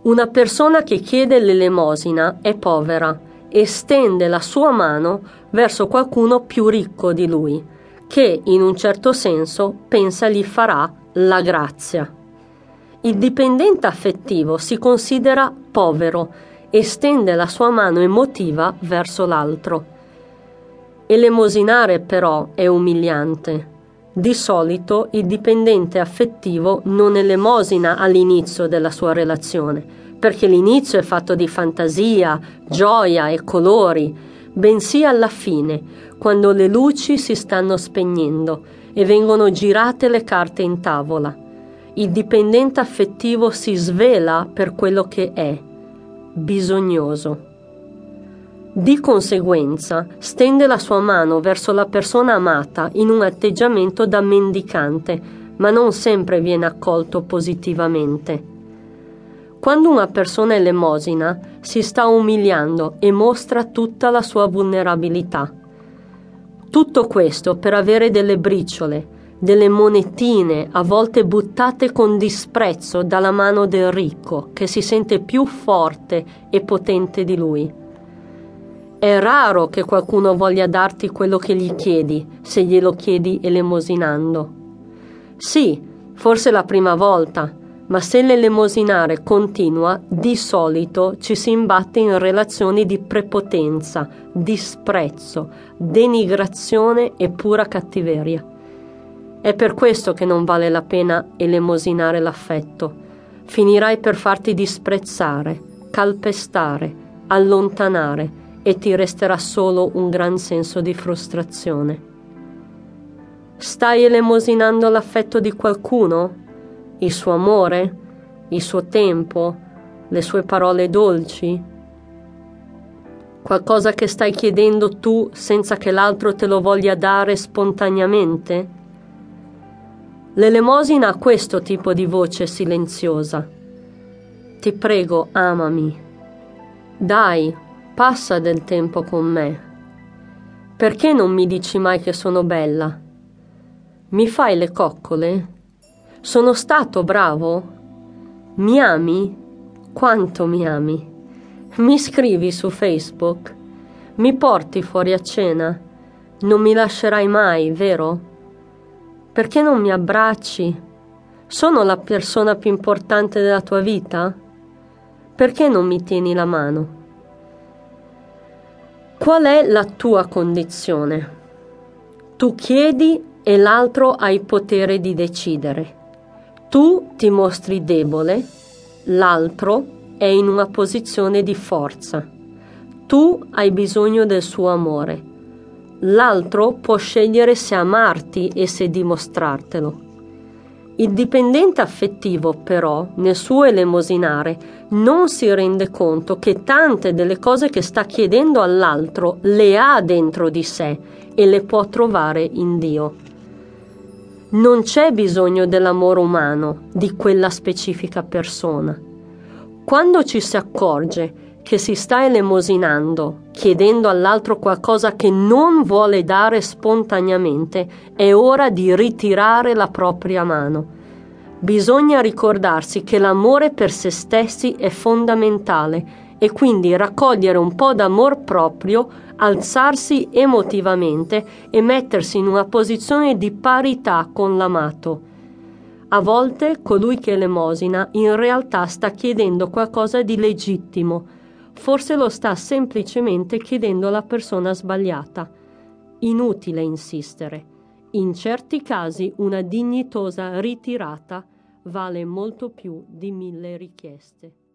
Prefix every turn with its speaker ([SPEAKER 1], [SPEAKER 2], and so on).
[SPEAKER 1] Una persona che chiede l'elemosina è povera e stende la sua mano verso qualcuno più ricco di lui, che in un certo senso pensa gli farà la grazia. Il dipendente affettivo si considera povero e stende la sua mano emotiva verso l'altro. Elemosinare però è umiliante. Di solito il dipendente affettivo non elemosina all'inizio della sua relazione, perché l'inizio è fatto di fantasia, gioia e colori, bensì alla fine, quando le luci si stanno spegnendo e vengono girate le carte in tavola. Il dipendente affettivo si svela per quello che è, bisognoso. Di conseguenza, stende la sua mano verso la persona amata in un atteggiamento da mendicante, ma non sempre viene accolto positivamente. Quando una persona elemosina, si sta umiliando e mostra tutta la sua vulnerabilità. Tutto questo per avere delle briciole, delle monetine, a volte buttate con disprezzo dalla mano del ricco, che si sente più forte e potente di lui. È raro che qualcuno voglia darti quello che gli chiedi, se glielo chiedi elemosinando. Sì, forse la prima volta, ma se l'elemosinare continua, di solito ci si imbatte in relazioni di prepotenza, disprezzo, denigrazione e pura cattiveria. È per questo che non vale la pena elemosinare l'affetto. Finirai per farti disprezzare, calpestare, allontanare e ti resterà solo un gran senso di frustrazione. Stai elemosinando l'affetto di qualcuno? il suo amore, il suo tempo, le sue parole dolci? Qualcosa che stai chiedendo tu senza che l'altro te lo voglia dare spontaneamente? L'elemosina ha questo tipo di voce silenziosa. Ti prego, amami. Dai, passa del tempo con me. Perché non mi dici mai che sono bella? Mi fai le coccole? Sono stato bravo? Mi ami? Quanto mi ami? Mi scrivi su Facebook? Mi porti fuori a cena? Non mi lascerai mai, vero? Perché non mi abbracci? Sono la persona più importante della tua vita? Perché non mi tieni la mano? Qual è la tua condizione? Tu chiedi e l'altro ha il potere di decidere. Tu ti mostri debole, l'altro è in una posizione di forza. Tu hai bisogno del suo amore. L'altro può scegliere se amarti e se dimostrartelo. Il dipendente affettivo, però, nel suo elemosinare, non si rende conto che tante delle cose che sta chiedendo all'altro le ha dentro di sé e le può trovare in Dio. Non c'è bisogno dell'amore umano di quella specifica persona. Quando ci si accorge che si sta elemosinando, chiedendo all'altro qualcosa che non vuole dare spontaneamente, è ora di ritirare la propria mano. Bisogna ricordarsi che l'amore per se stessi è fondamentale e quindi raccogliere un po' d'amor proprio, alzarsi emotivamente e mettersi in una posizione di parità con l'amato. A volte colui che elemosina in realtà sta chiedendo qualcosa di legittimo, forse lo sta semplicemente chiedendo alla persona sbagliata. Inutile insistere. In certi casi una dignitosa ritirata vale molto più di mille richieste.